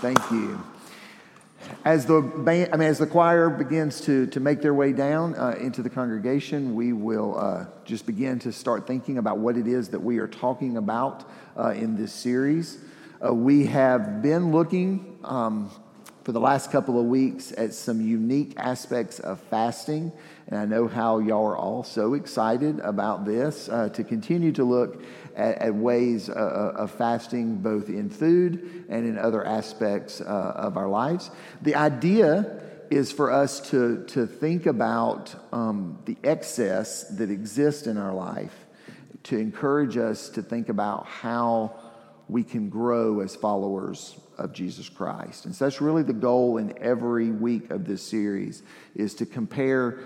Thank you. As the band, I mean, as the choir begins to, to make their way down uh, into the congregation, we will uh, just begin to start thinking about what it is that we are talking about uh, in this series. Uh, we have been looking um, for the last couple of weeks at some unique aspects of fasting, and I know how y'all are all so excited about this uh, to continue to look at, at ways uh, uh, of fasting, both in food and in other aspects uh, of our lives. The idea is for us to, to think about um, the excess that exists in our life, to encourage us to think about how we can grow as followers of Jesus Christ. And so that's really the goal in every week of this series is to compare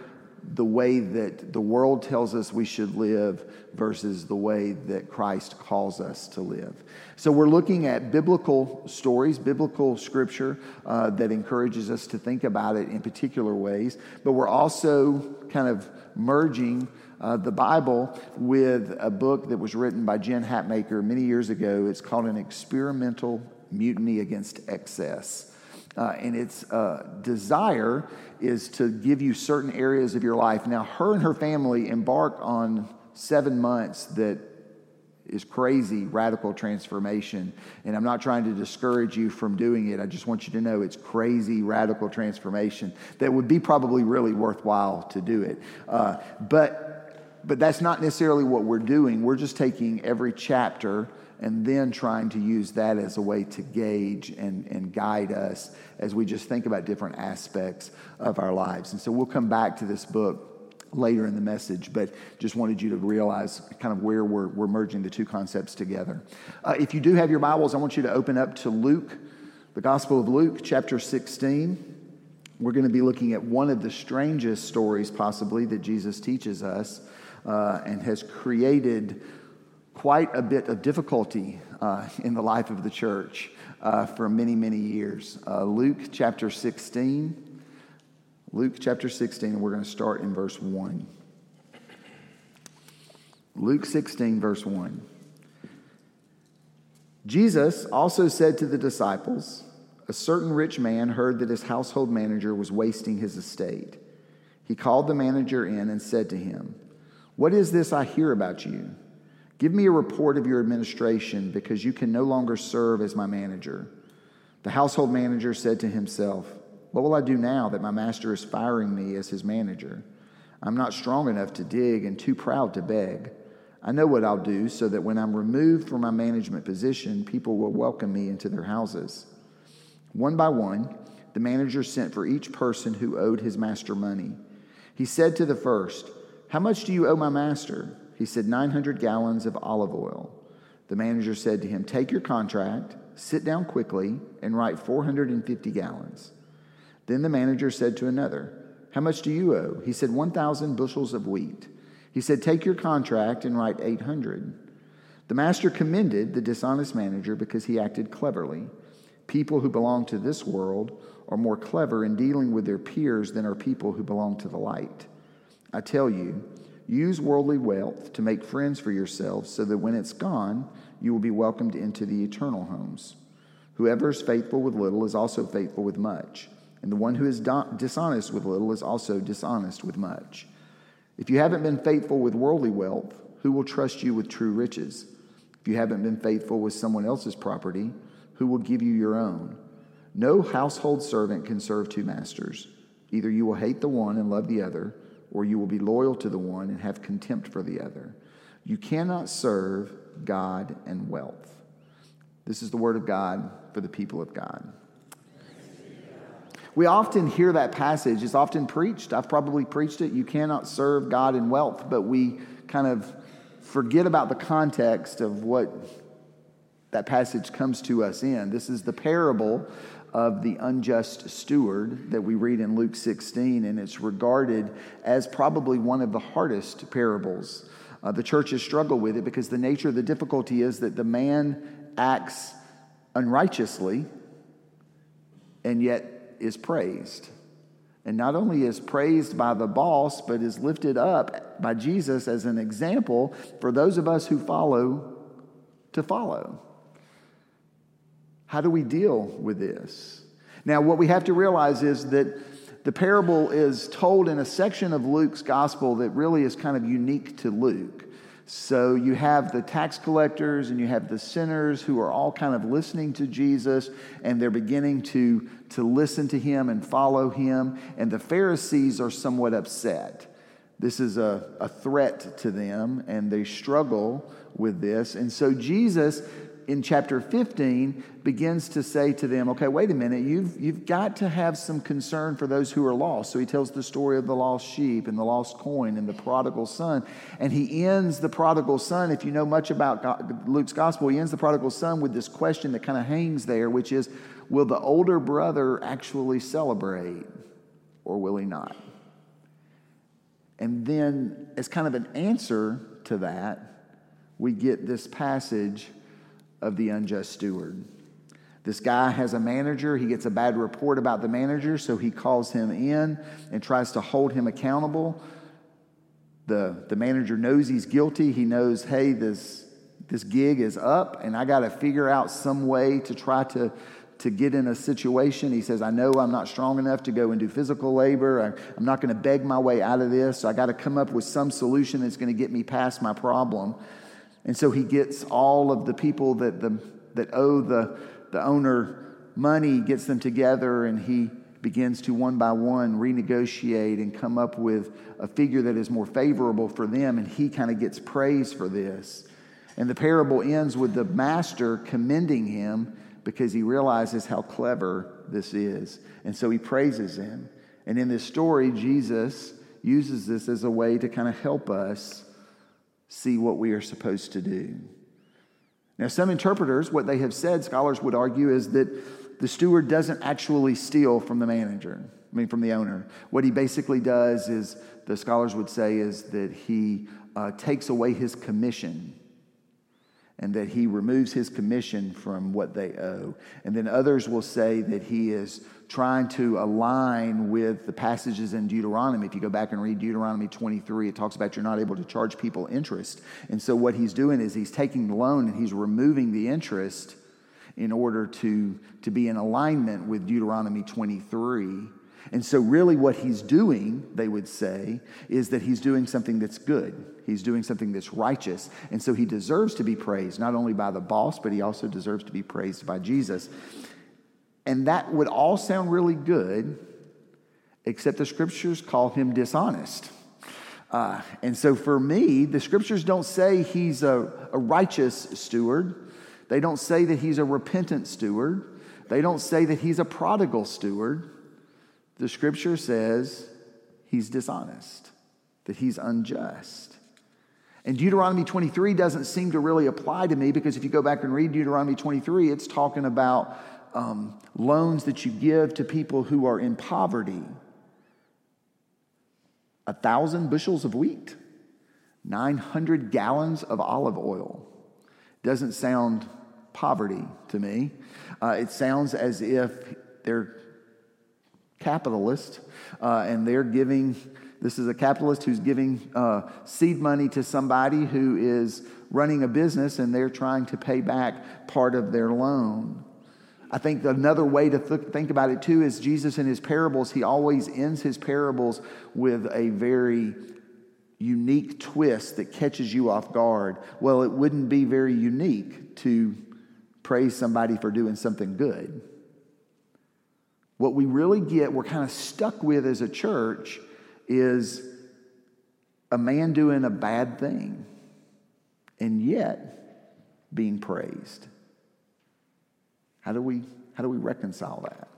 the way that the world tells us we should live versus the way that Christ calls us to live. So, we're looking at biblical stories, biblical scripture uh, that encourages us to think about it in particular ways, but we're also kind of merging uh, the Bible with a book that was written by Jen Hatmaker many years ago. It's called An Experimental Mutiny Against Excess. Uh, and its uh, desire is to give you certain areas of your life. Now, her and her family embark on seven months that is crazy radical transformation. And I'm not trying to discourage you from doing it. I just want you to know it's crazy radical transformation that would be probably really worthwhile to do it. Uh, but but that's not necessarily what we're doing. We're just taking every chapter and then trying to use that as a way to gauge and, and guide us as we just think about different aspects of our lives. And so we'll come back to this book later in the message, but just wanted you to realize kind of where we're, we're merging the two concepts together. Uh, if you do have your Bibles, I want you to open up to Luke, the Gospel of Luke, chapter 16. We're going to be looking at one of the strangest stories, possibly, that Jesus teaches us uh, and has created quite a bit of difficulty uh, in the life of the church uh, for many, many years. Uh, Luke chapter 16. Luke chapter 16, and we're going to start in verse 1. Luke 16, verse 1. Jesus also said to the disciples, A certain rich man heard that his household manager was wasting his estate. He called the manager in and said to him, What is this I hear about you? Give me a report of your administration because you can no longer serve as my manager. The household manager said to himself, What will I do now that my master is firing me as his manager? I'm not strong enough to dig and too proud to beg. I know what I'll do so that when I'm removed from my management position, people will welcome me into their houses. One by one, the manager sent for each person who owed his master money. He said to the first, How much do you owe my master? He said, 900 gallons of olive oil. The manager said to him, Take your contract, sit down quickly, and write 450 gallons. Then the manager said to another, How much do you owe? He said, 1,000 bushels of wheat. He said, Take your contract and write 800. The master commended the dishonest manager because he acted cleverly. People who belong to this world are more clever in dealing with their peers than are people who belong to the light. I tell you, Use worldly wealth to make friends for yourselves, so that when it's gone, you will be welcomed into the eternal homes. Whoever is faithful with little is also faithful with much, and the one who is dishonest with little is also dishonest with much. If you haven't been faithful with worldly wealth, who will trust you with true riches? If you haven't been faithful with someone else's property, who will give you your own? No household servant can serve two masters. Either you will hate the one and love the other or you will be loyal to the one and have contempt for the other. You cannot serve God and wealth. This is the word of God for the people of God. We often hear that passage. It's often preached. I've probably preached it. You cannot serve God and wealth, but we kind of forget about the context of what that passage comes to us in. This is the parable of the unjust steward that we read in Luke 16, and it's regarded as probably one of the hardest parables. Uh, the church has struggled with it because the nature of the difficulty is that the man acts unrighteously and yet is praised. And not only is praised by the boss, but is lifted up by Jesus as an example for those of us who follow to follow. How do we deal with this? Now, what we have to realize is that the parable is told in a section of Luke's gospel that really is kind of unique to Luke. So you have the tax collectors and you have the sinners who are all kind of listening to Jesus and they're beginning to, to listen to him and follow him. And the Pharisees are somewhat upset. This is a, a threat to them and they struggle with this. And so Jesus in chapter 15 begins to say to them, okay, wait a minute, you've, you've got to have some concern for those who are lost. So he tells the story of the lost sheep and the lost coin and the prodigal son. And he ends the prodigal son, if you know much about Luke's gospel, he ends the prodigal son with this question that kind of hangs there, which is, will the older brother actually celebrate or will he not? And then, as kind of an answer to that, we get this passage of the unjust steward. This guy has a manager. He gets a bad report about the manager, so he calls him in and tries to hold him accountable. The, the manager knows he's guilty. He knows, hey, this, this gig is up, and I got to figure out some way to try to, to get in a situation. He says, I know I'm not strong enough to go and do physical labor. I, I'm not going to beg my way out of this, so I got to come up with some solution that's going to get me past my problem. And so he gets all of the people that, the, that owe the, the owner money, gets them together, and he begins to one by one renegotiate and come up with a figure that is more favorable for them. And he kind of gets praise for this. And the parable ends with the master commending him because he realizes how clever this is. And so he praises him. And in this story, Jesus uses this as a way to kind of help us see what we are supposed to do. Now, some interpreters, what they have said, scholars would argue, is that the steward doesn't actually steal from the manager, I mean, from the owner. What he basically does is, the scholars would say, is that he uh, takes away his commission and that he removes his commission from what they owe. And then others will say that he is trying to align with the passages in Deuteronomy. If you go back and read Deuteronomy 23, it talks about you're not able to charge people interest. And so what he's doing is he's taking the loan and he's removing the interest in order to, to be in alignment with Deuteronomy 23 and so, really, what he's doing, they would say, is that he's doing something that's good. He's doing something that's righteous. And so, he deserves to be praised, not only by the boss, but he also deserves to be praised by Jesus. And that would all sound really good, except the scriptures call him dishonest. Uh, and so, for me, the scriptures don't say he's a, a righteous steward, they don't say that he's a repentant steward, they don't say that he's a prodigal steward the scripture says he's dishonest, that he's unjust. And Deuteronomy 23 doesn't seem to really apply to me because if you go back and read Deuteronomy 23, it's talking about um, loans that you give to people who are in poverty. A thousand bushels of wheat, 900 gallons of olive oil. Doesn't sound poverty to me. Uh, it sounds as if they're capitalist, uh, and they're giving, this is a capitalist who's giving uh, seed money to somebody who is running a business and they're trying to pay back part of their loan. I think another way to th- think about it too is Jesus in his parables, he always ends his parables with a very unique twist that catches you off guard. Well, it wouldn't be very unique to praise somebody for doing something good. What we really get, we're kind of stuck with as a church, is a man doing a bad thing and yet being praised. How do we, how do we reconcile that?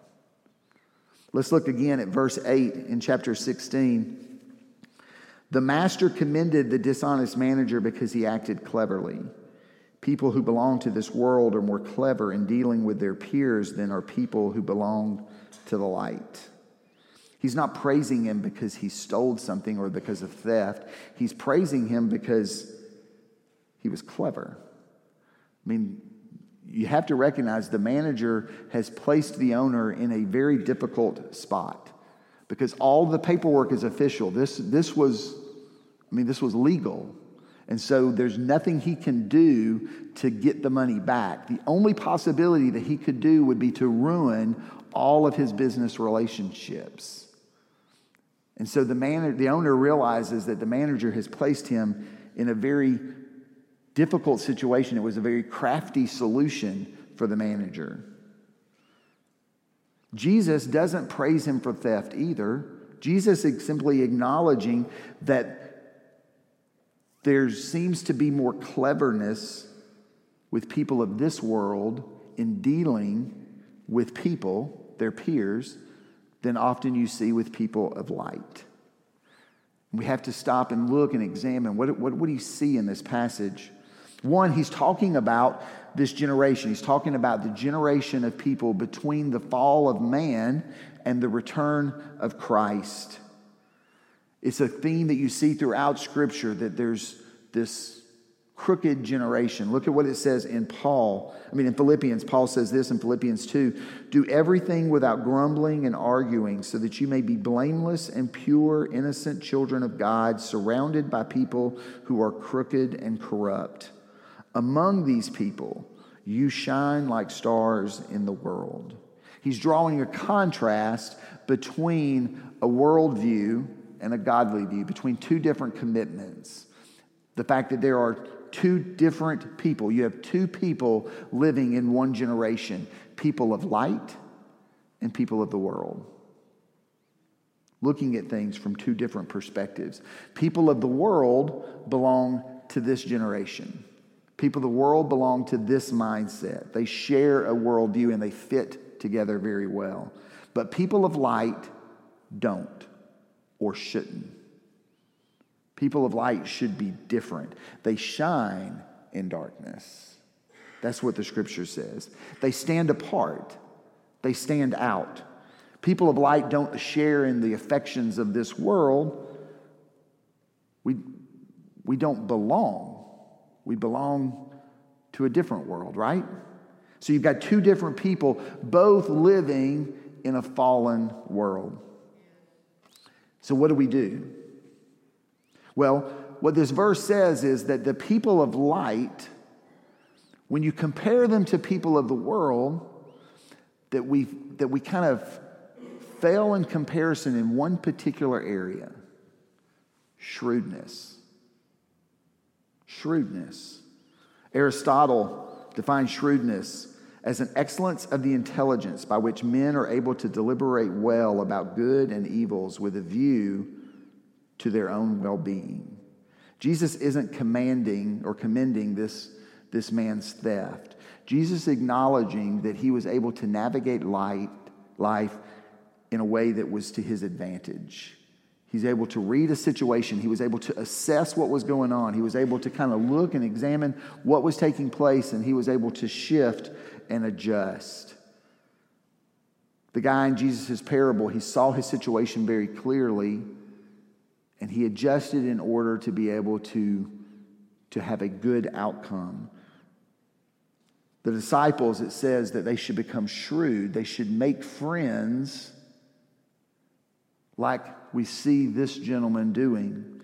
Let's look again at verse 8 in chapter 16. The master commended the dishonest manager because he acted cleverly. People who belong to this world are more clever in dealing with their peers than are people who belong to the light. He's not praising him because he stole something or because of theft. He's praising him because he was clever. I mean, you have to recognize the manager has placed the owner in a very difficult spot because all the paperwork is official. This, this was, I mean, this was legal. And so there's nothing he can do to get the money back. The only possibility that he could do would be to ruin all of his business relationships. And so the, man, the owner realizes that the manager has placed him in a very difficult situation. It was a very crafty solution for the manager. Jesus doesn't praise him for theft either. Jesus is simply acknowledging that there seems to be more cleverness with people of this world in dealing with people, their peers, than often you see with people of light. We have to stop and look and examine what, what, what do you see in this passage? One, he's talking about this generation. He's talking about the generation of people between the fall of man and the return of Christ. It's a theme that you see throughout Scripture that there's this crooked generation. Look at what it says in Paul. I mean, in Philippians, Paul says this in Philippians 2 Do everything without grumbling and arguing, so that you may be blameless and pure, innocent children of God, surrounded by people who are crooked and corrupt. Among these people, you shine like stars in the world. He's drawing a contrast between a worldview and a godly view, between two different commitments. The fact that there are two different people, you have two people living in one generation people of light and people of the world. Looking at things from two different perspectives. People of the world belong to this generation. People of the world belong to this mindset. They share a worldview and they fit together very well. But people of light don't or shouldn't. People of light should be different. They shine in darkness. That's what the scripture says. They stand apart, they stand out. People of light don't share in the affections of this world. We, we don't belong we belong to a different world, right? So you've got two different people, both living in a fallen world. So, what do we do? Well, what this verse says is that the people of light, when you compare them to people of the world, that we, that we kind of fail in comparison in one particular area shrewdness shrewdness. Aristotle defines shrewdness as an excellence of the intelligence by which men are able to deliberate well about good and evils with a view to their own well being. Jesus isn't commanding or commending this, this man's theft. Jesus acknowledging that he was able to navigate life, life in a way that was to his advantage. He's able to read a situation. He was able to assess what was going on. He was able to kind of look and examine what was taking place, and he was able to shift and adjust. The guy in Jesus' parable, he saw his situation very clearly, and he adjusted in order to be able to, to have a good outcome. The disciples, it says that they should become shrewd, they should make friends like we see this gentleman doing.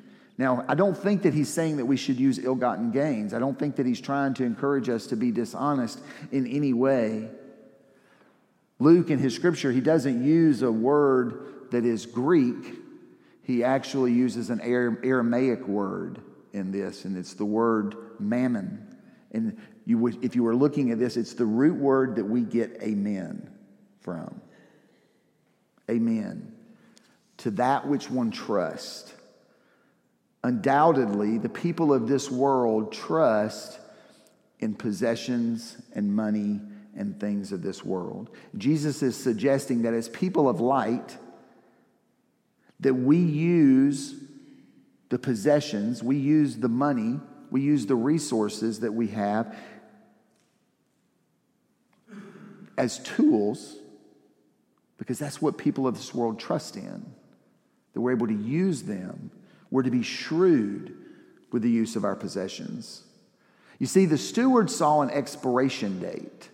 Now, I don't think that he's saying that we should use ill gotten gains. I don't think that he's trying to encourage us to be dishonest in any way. Luke, in his scripture, he doesn't use a word that is Greek, he actually uses an Aramaic word in this, and it's the word mammon. And you if you were looking at this, it's the root word that we get amen from. Amen to that which one trusts. Undoubtedly, the people of this world trust in possessions and money and things of this world. Jesus is suggesting that as people of light, that we use the possessions, we use the money, we use the resources that we have as tools because that's what people of this world trust in that we're able to use them. We're to be shrewd with the use of our possessions. You see, the steward saw an expiration date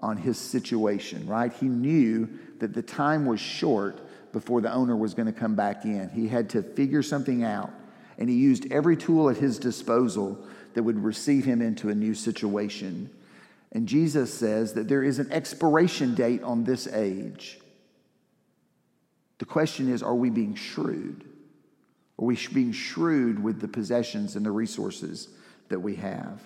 on his situation, right? He knew that the time was short before the owner was going to come back in. He had to figure something out. And he used every tool at his disposal that would receive him into a new situation. And Jesus says that there is an expiration date on this age. The question is are we being shrewd? Are we being shrewd with the possessions and the resources that we have?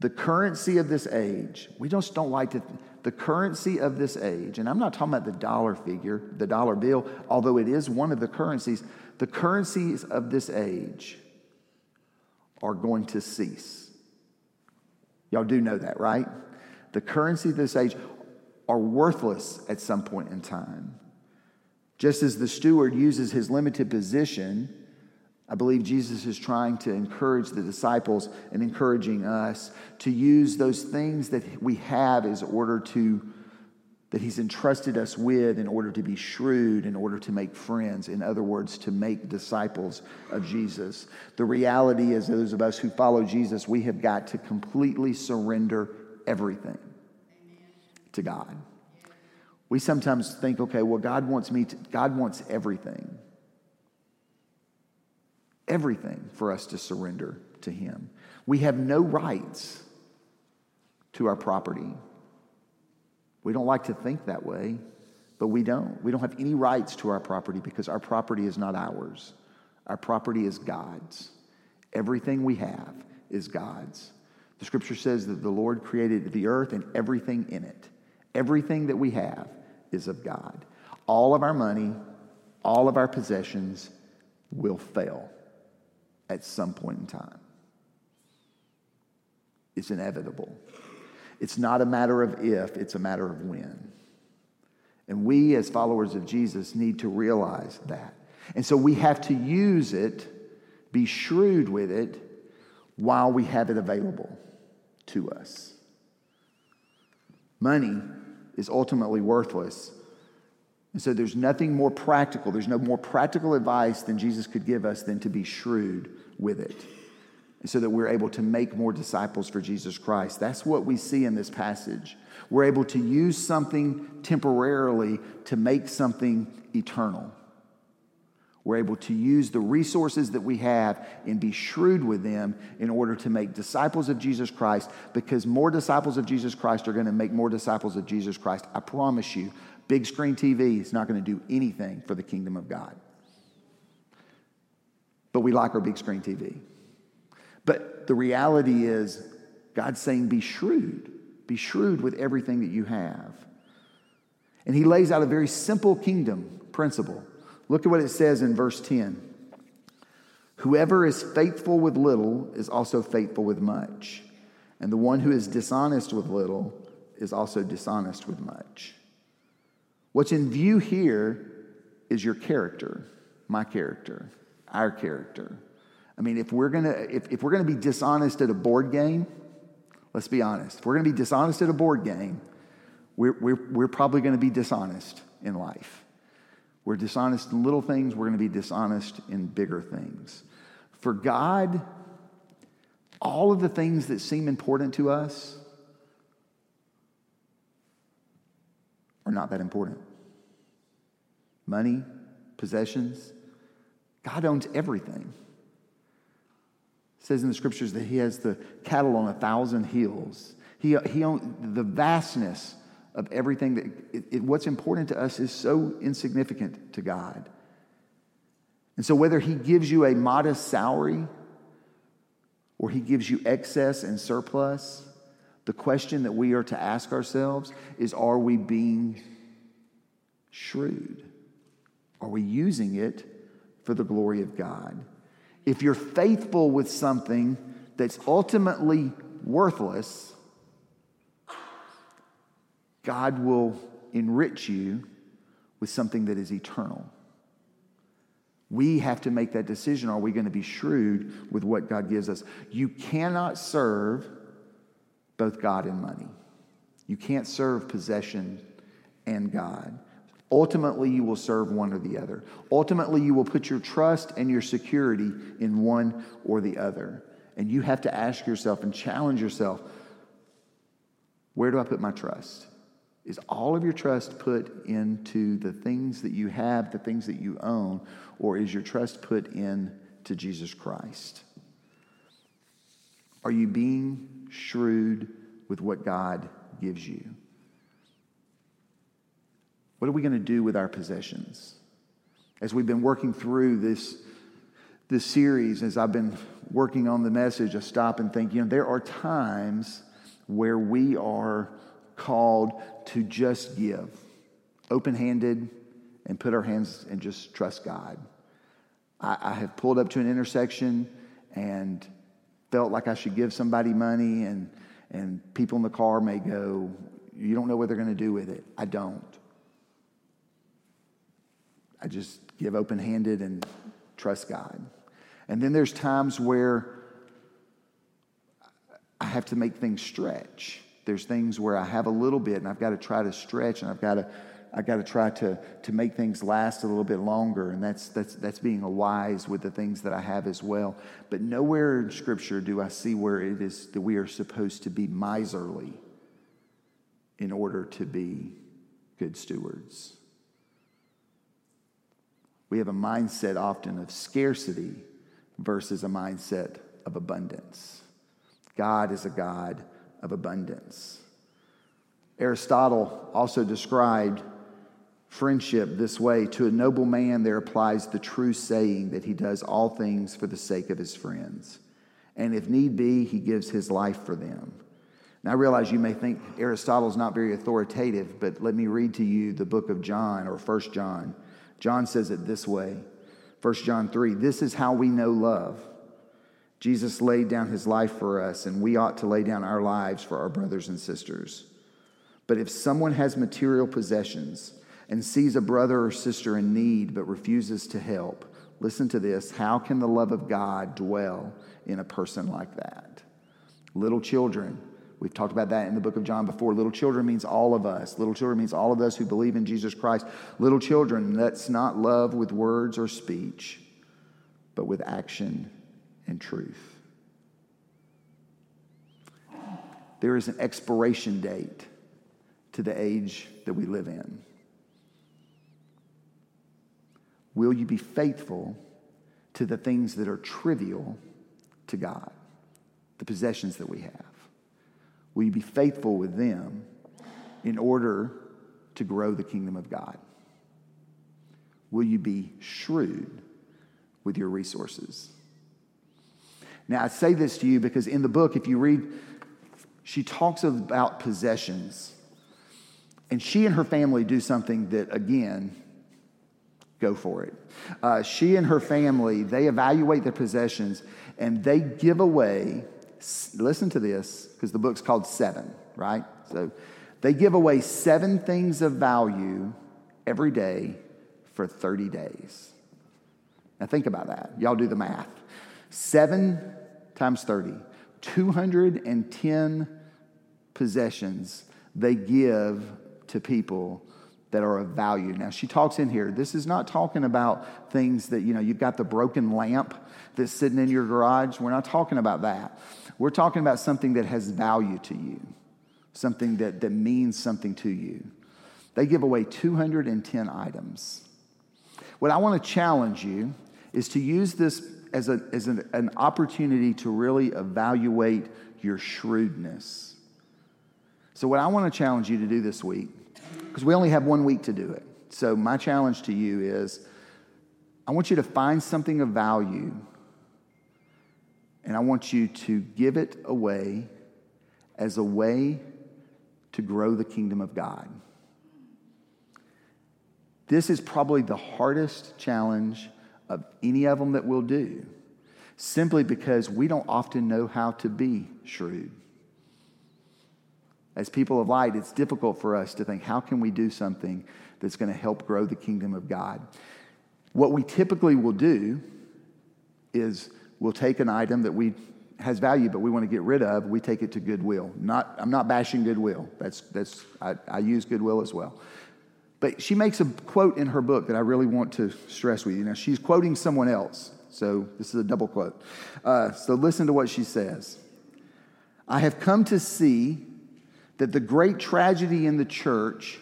The currency of this age, we just don't like to, the currency of this age, and I'm not talking about the dollar figure, the dollar bill, although it is one of the currencies, the currencies of this age are going to cease. Y'all do know that, right? The currency of this age are worthless at some point in time. Just as the steward uses his limited position, I believe Jesus is trying to encourage the disciples and encouraging us to use those things that we have as order to that he's entrusted us with in order to be shrewd, in order to make friends, in other words, to make disciples of Jesus. The reality is, those of us who follow Jesus, we have got to completely surrender everything to God. We sometimes think, okay, well, God wants me to, God wants everything. Everything for us to surrender to Him. We have no rights to our property. We don't like to think that way, but we don't. We don't have any rights to our property because our property is not ours. Our property is God's. Everything we have is God's. The scripture says that the Lord created the earth and everything in it. Everything that we have is of God. All of our money, all of our possessions will fail at some point in time. It's inevitable. It's not a matter of if, it's a matter of when. And we, as followers of Jesus, need to realize that. And so we have to use it, be shrewd with it, while we have it available to us. Money is ultimately worthless. And so there's nothing more practical, there's no more practical advice than Jesus could give us than to be shrewd with it. And so that we're able to make more disciples for Jesus Christ. That's what we see in this passage. We're able to use something temporarily to make something eternal. We're able to use the resources that we have and be shrewd with them in order to make disciples of Jesus Christ because more disciples of Jesus Christ are going to make more disciples of Jesus Christ. I promise you, big screen TV is not going to do anything for the kingdom of God. But we like our big screen TV. But the reality is, God's saying, be shrewd. Be shrewd with everything that you have. And He lays out a very simple kingdom principle. Look at what it says in verse 10. Whoever is faithful with little is also faithful with much. And the one who is dishonest with little is also dishonest with much. What's in view here is your character, my character, our character. I mean, if we're gonna if, if we're gonna be dishonest at a board game, let's be honest. If we're gonna be dishonest at a board game, we're, we're, we're probably gonna be dishonest in life. We're dishonest in little things, we're to be dishonest in bigger things. For God, all of the things that seem important to us are not that important. Money, possessions, God owns everything. It says in the scriptures that He has the cattle on a thousand hills. He, he owns the vastness of everything that it, it, what's important to us is so insignificant to God. And so, whether He gives you a modest salary or He gives you excess and surplus, the question that we are to ask ourselves is are we being shrewd? Are we using it for the glory of God? If you're faithful with something that's ultimately worthless, God will enrich you with something that is eternal. We have to make that decision. Are we going to be shrewd with what God gives us? You cannot serve both God and money. You can't serve possession and God. Ultimately, you will serve one or the other. Ultimately, you will put your trust and your security in one or the other. And you have to ask yourself and challenge yourself where do I put my trust? Is all of your trust put into the things that you have, the things that you own, or is your trust put in to Jesus Christ? Are you being shrewd with what God gives you? What are we going to do with our possessions? As we've been working through this, this series, as I've been working on the message, I stop and think, you know, there are times where we are called to just give, open handed, and put our hands and just trust God. I, I have pulled up to an intersection and felt like I should give somebody money, and, and people in the car may go, You don't know what they're going to do with it. I don't. I just give open handed and trust God. And then there's times where I have to make things stretch. There's things where I have a little bit and I've got to try to stretch and I've got to I got to try to, to make things last a little bit longer, and that's, that's, that's being a wise with the things that I have as well. But nowhere in Scripture do I see where it is that we are supposed to be miserly in order to be good stewards. We have a mindset often of scarcity versus a mindset of abundance. God is a God of abundance. Aristotle also described friendship this way to a noble man there applies the true saying that he does all things for the sake of his friends. And if need be, he gives his life for them. Now, I realize you may think Aristotle's not very authoritative, but let me read to you the book of John or First John. John says it this way First John 3 This is how we know love. Jesus laid down his life for us, and we ought to lay down our lives for our brothers and sisters. But if someone has material possessions, and sees a brother or sister in need but refuses to help, listen to this how can the love of God dwell in a person like that? Little children, we've talked about that in the book of John before. Little children means all of us. Little children means all of us who believe in Jesus Christ. Little children, let's not love with words or speech, but with action and truth. There is an expiration date to the age that we live in. Will you be faithful to the things that are trivial to God, the possessions that we have? Will you be faithful with them in order to grow the kingdom of God? Will you be shrewd with your resources? Now, I say this to you because in the book, if you read, she talks about possessions. And she and her family do something that, again, go for it. Uh, she and her family, they evaluate their possessions and they give away, listen to this, because the book's called Seven, right? So they give away seven things of value every day for 30 days. Now think about that. Y'all do the math. Seven times 30, 210 possessions they give to people that are of value. Now, she talks in here, this is not talking about things that, you know, you've got the broken lamp that's sitting in your garage. We're not talking about that. We're talking about something that has value to you, something that, that means something to you. They give away 210 items. What I want to challenge you is to use this as, a, as an, an opportunity to really evaluate your shrewdness. So, what I want to challenge you to do this week because we only have one week to do it. So, my challenge to you is I want you to find something of value and I want you to give it away as a way to grow the kingdom of God. This is probably the hardest challenge of any of them that we'll do, simply because we don't often know how to be shrewd. As people of light, it's difficult for us to think, how can we do something that's going to help grow the kingdom of God? What we typically will do is we'll take an item that we has value, but we want to get rid of. We take it to Goodwill. Not, I'm not bashing Goodwill. That's, that's, I, I use Goodwill as well. But she makes a quote in her book that I really want to stress with you. Now, she's quoting someone else, so this is a double quote. Uh, so listen to what she says. I have come to see that the great tragedy in the church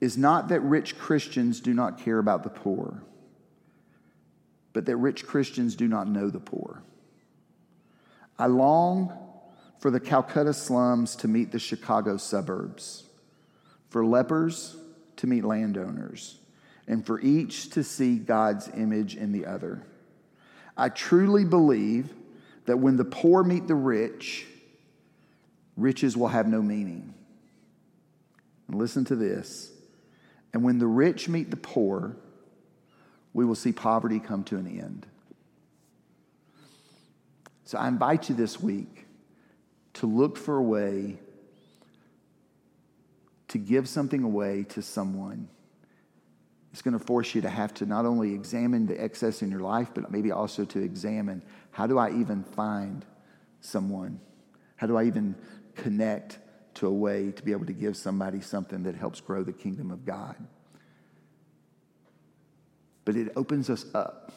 is not that rich Christians do not care about the poor, but that rich Christians do not know the poor. I long for the Calcutta slums to meet the Chicago suburbs, for lepers to meet landowners, and for each to see God's image in the other. I truly believe that when the poor meet the rich, riches will have no meaning. And listen to this. And when the rich meet the poor, we will see poverty come to an end. So I invite you this week to look for a way to give something away to someone. It's going to force you to have to not only examine the excess in your life, but maybe also to examine how do I even find someone? How do I even connect to a way to be able to give somebody something that helps grow the kingdom of God? But it opens us up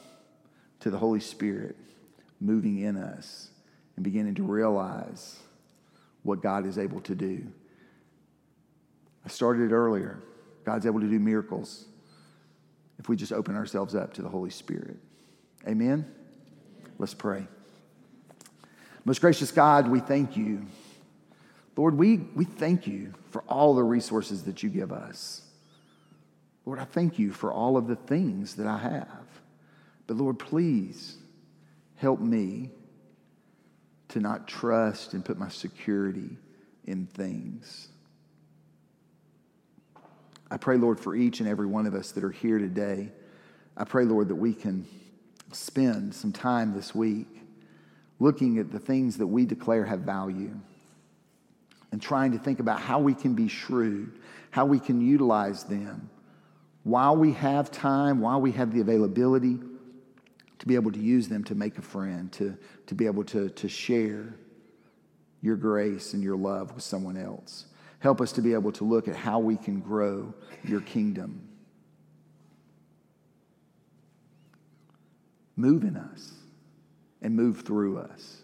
to the Holy Spirit moving in us and beginning to realize what God is able to do. I started it earlier. God's able to do miracles if we just open ourselves up to the Holy Spirit. Amen? Let's pray. Most gracious God, we thank you. Lord, we, we thank you for all the resources that you give us. Lord, I thank you for all of the things that I have. But Lord, please help me to not trust and put my security in things. I pray, Lord, for each and every one of us that are here today. I pray, Lord, that we can spend some time this week looking at the things that we declare have value and trying to think about how we can be shrewd, how we can utilize them while we have time, while we have the availability to be able to use them to make a friend, to, to be able to, to share your grace and your love with someone else. Help us to be able to look at how we can grow your kingdom. Move in us and move through us.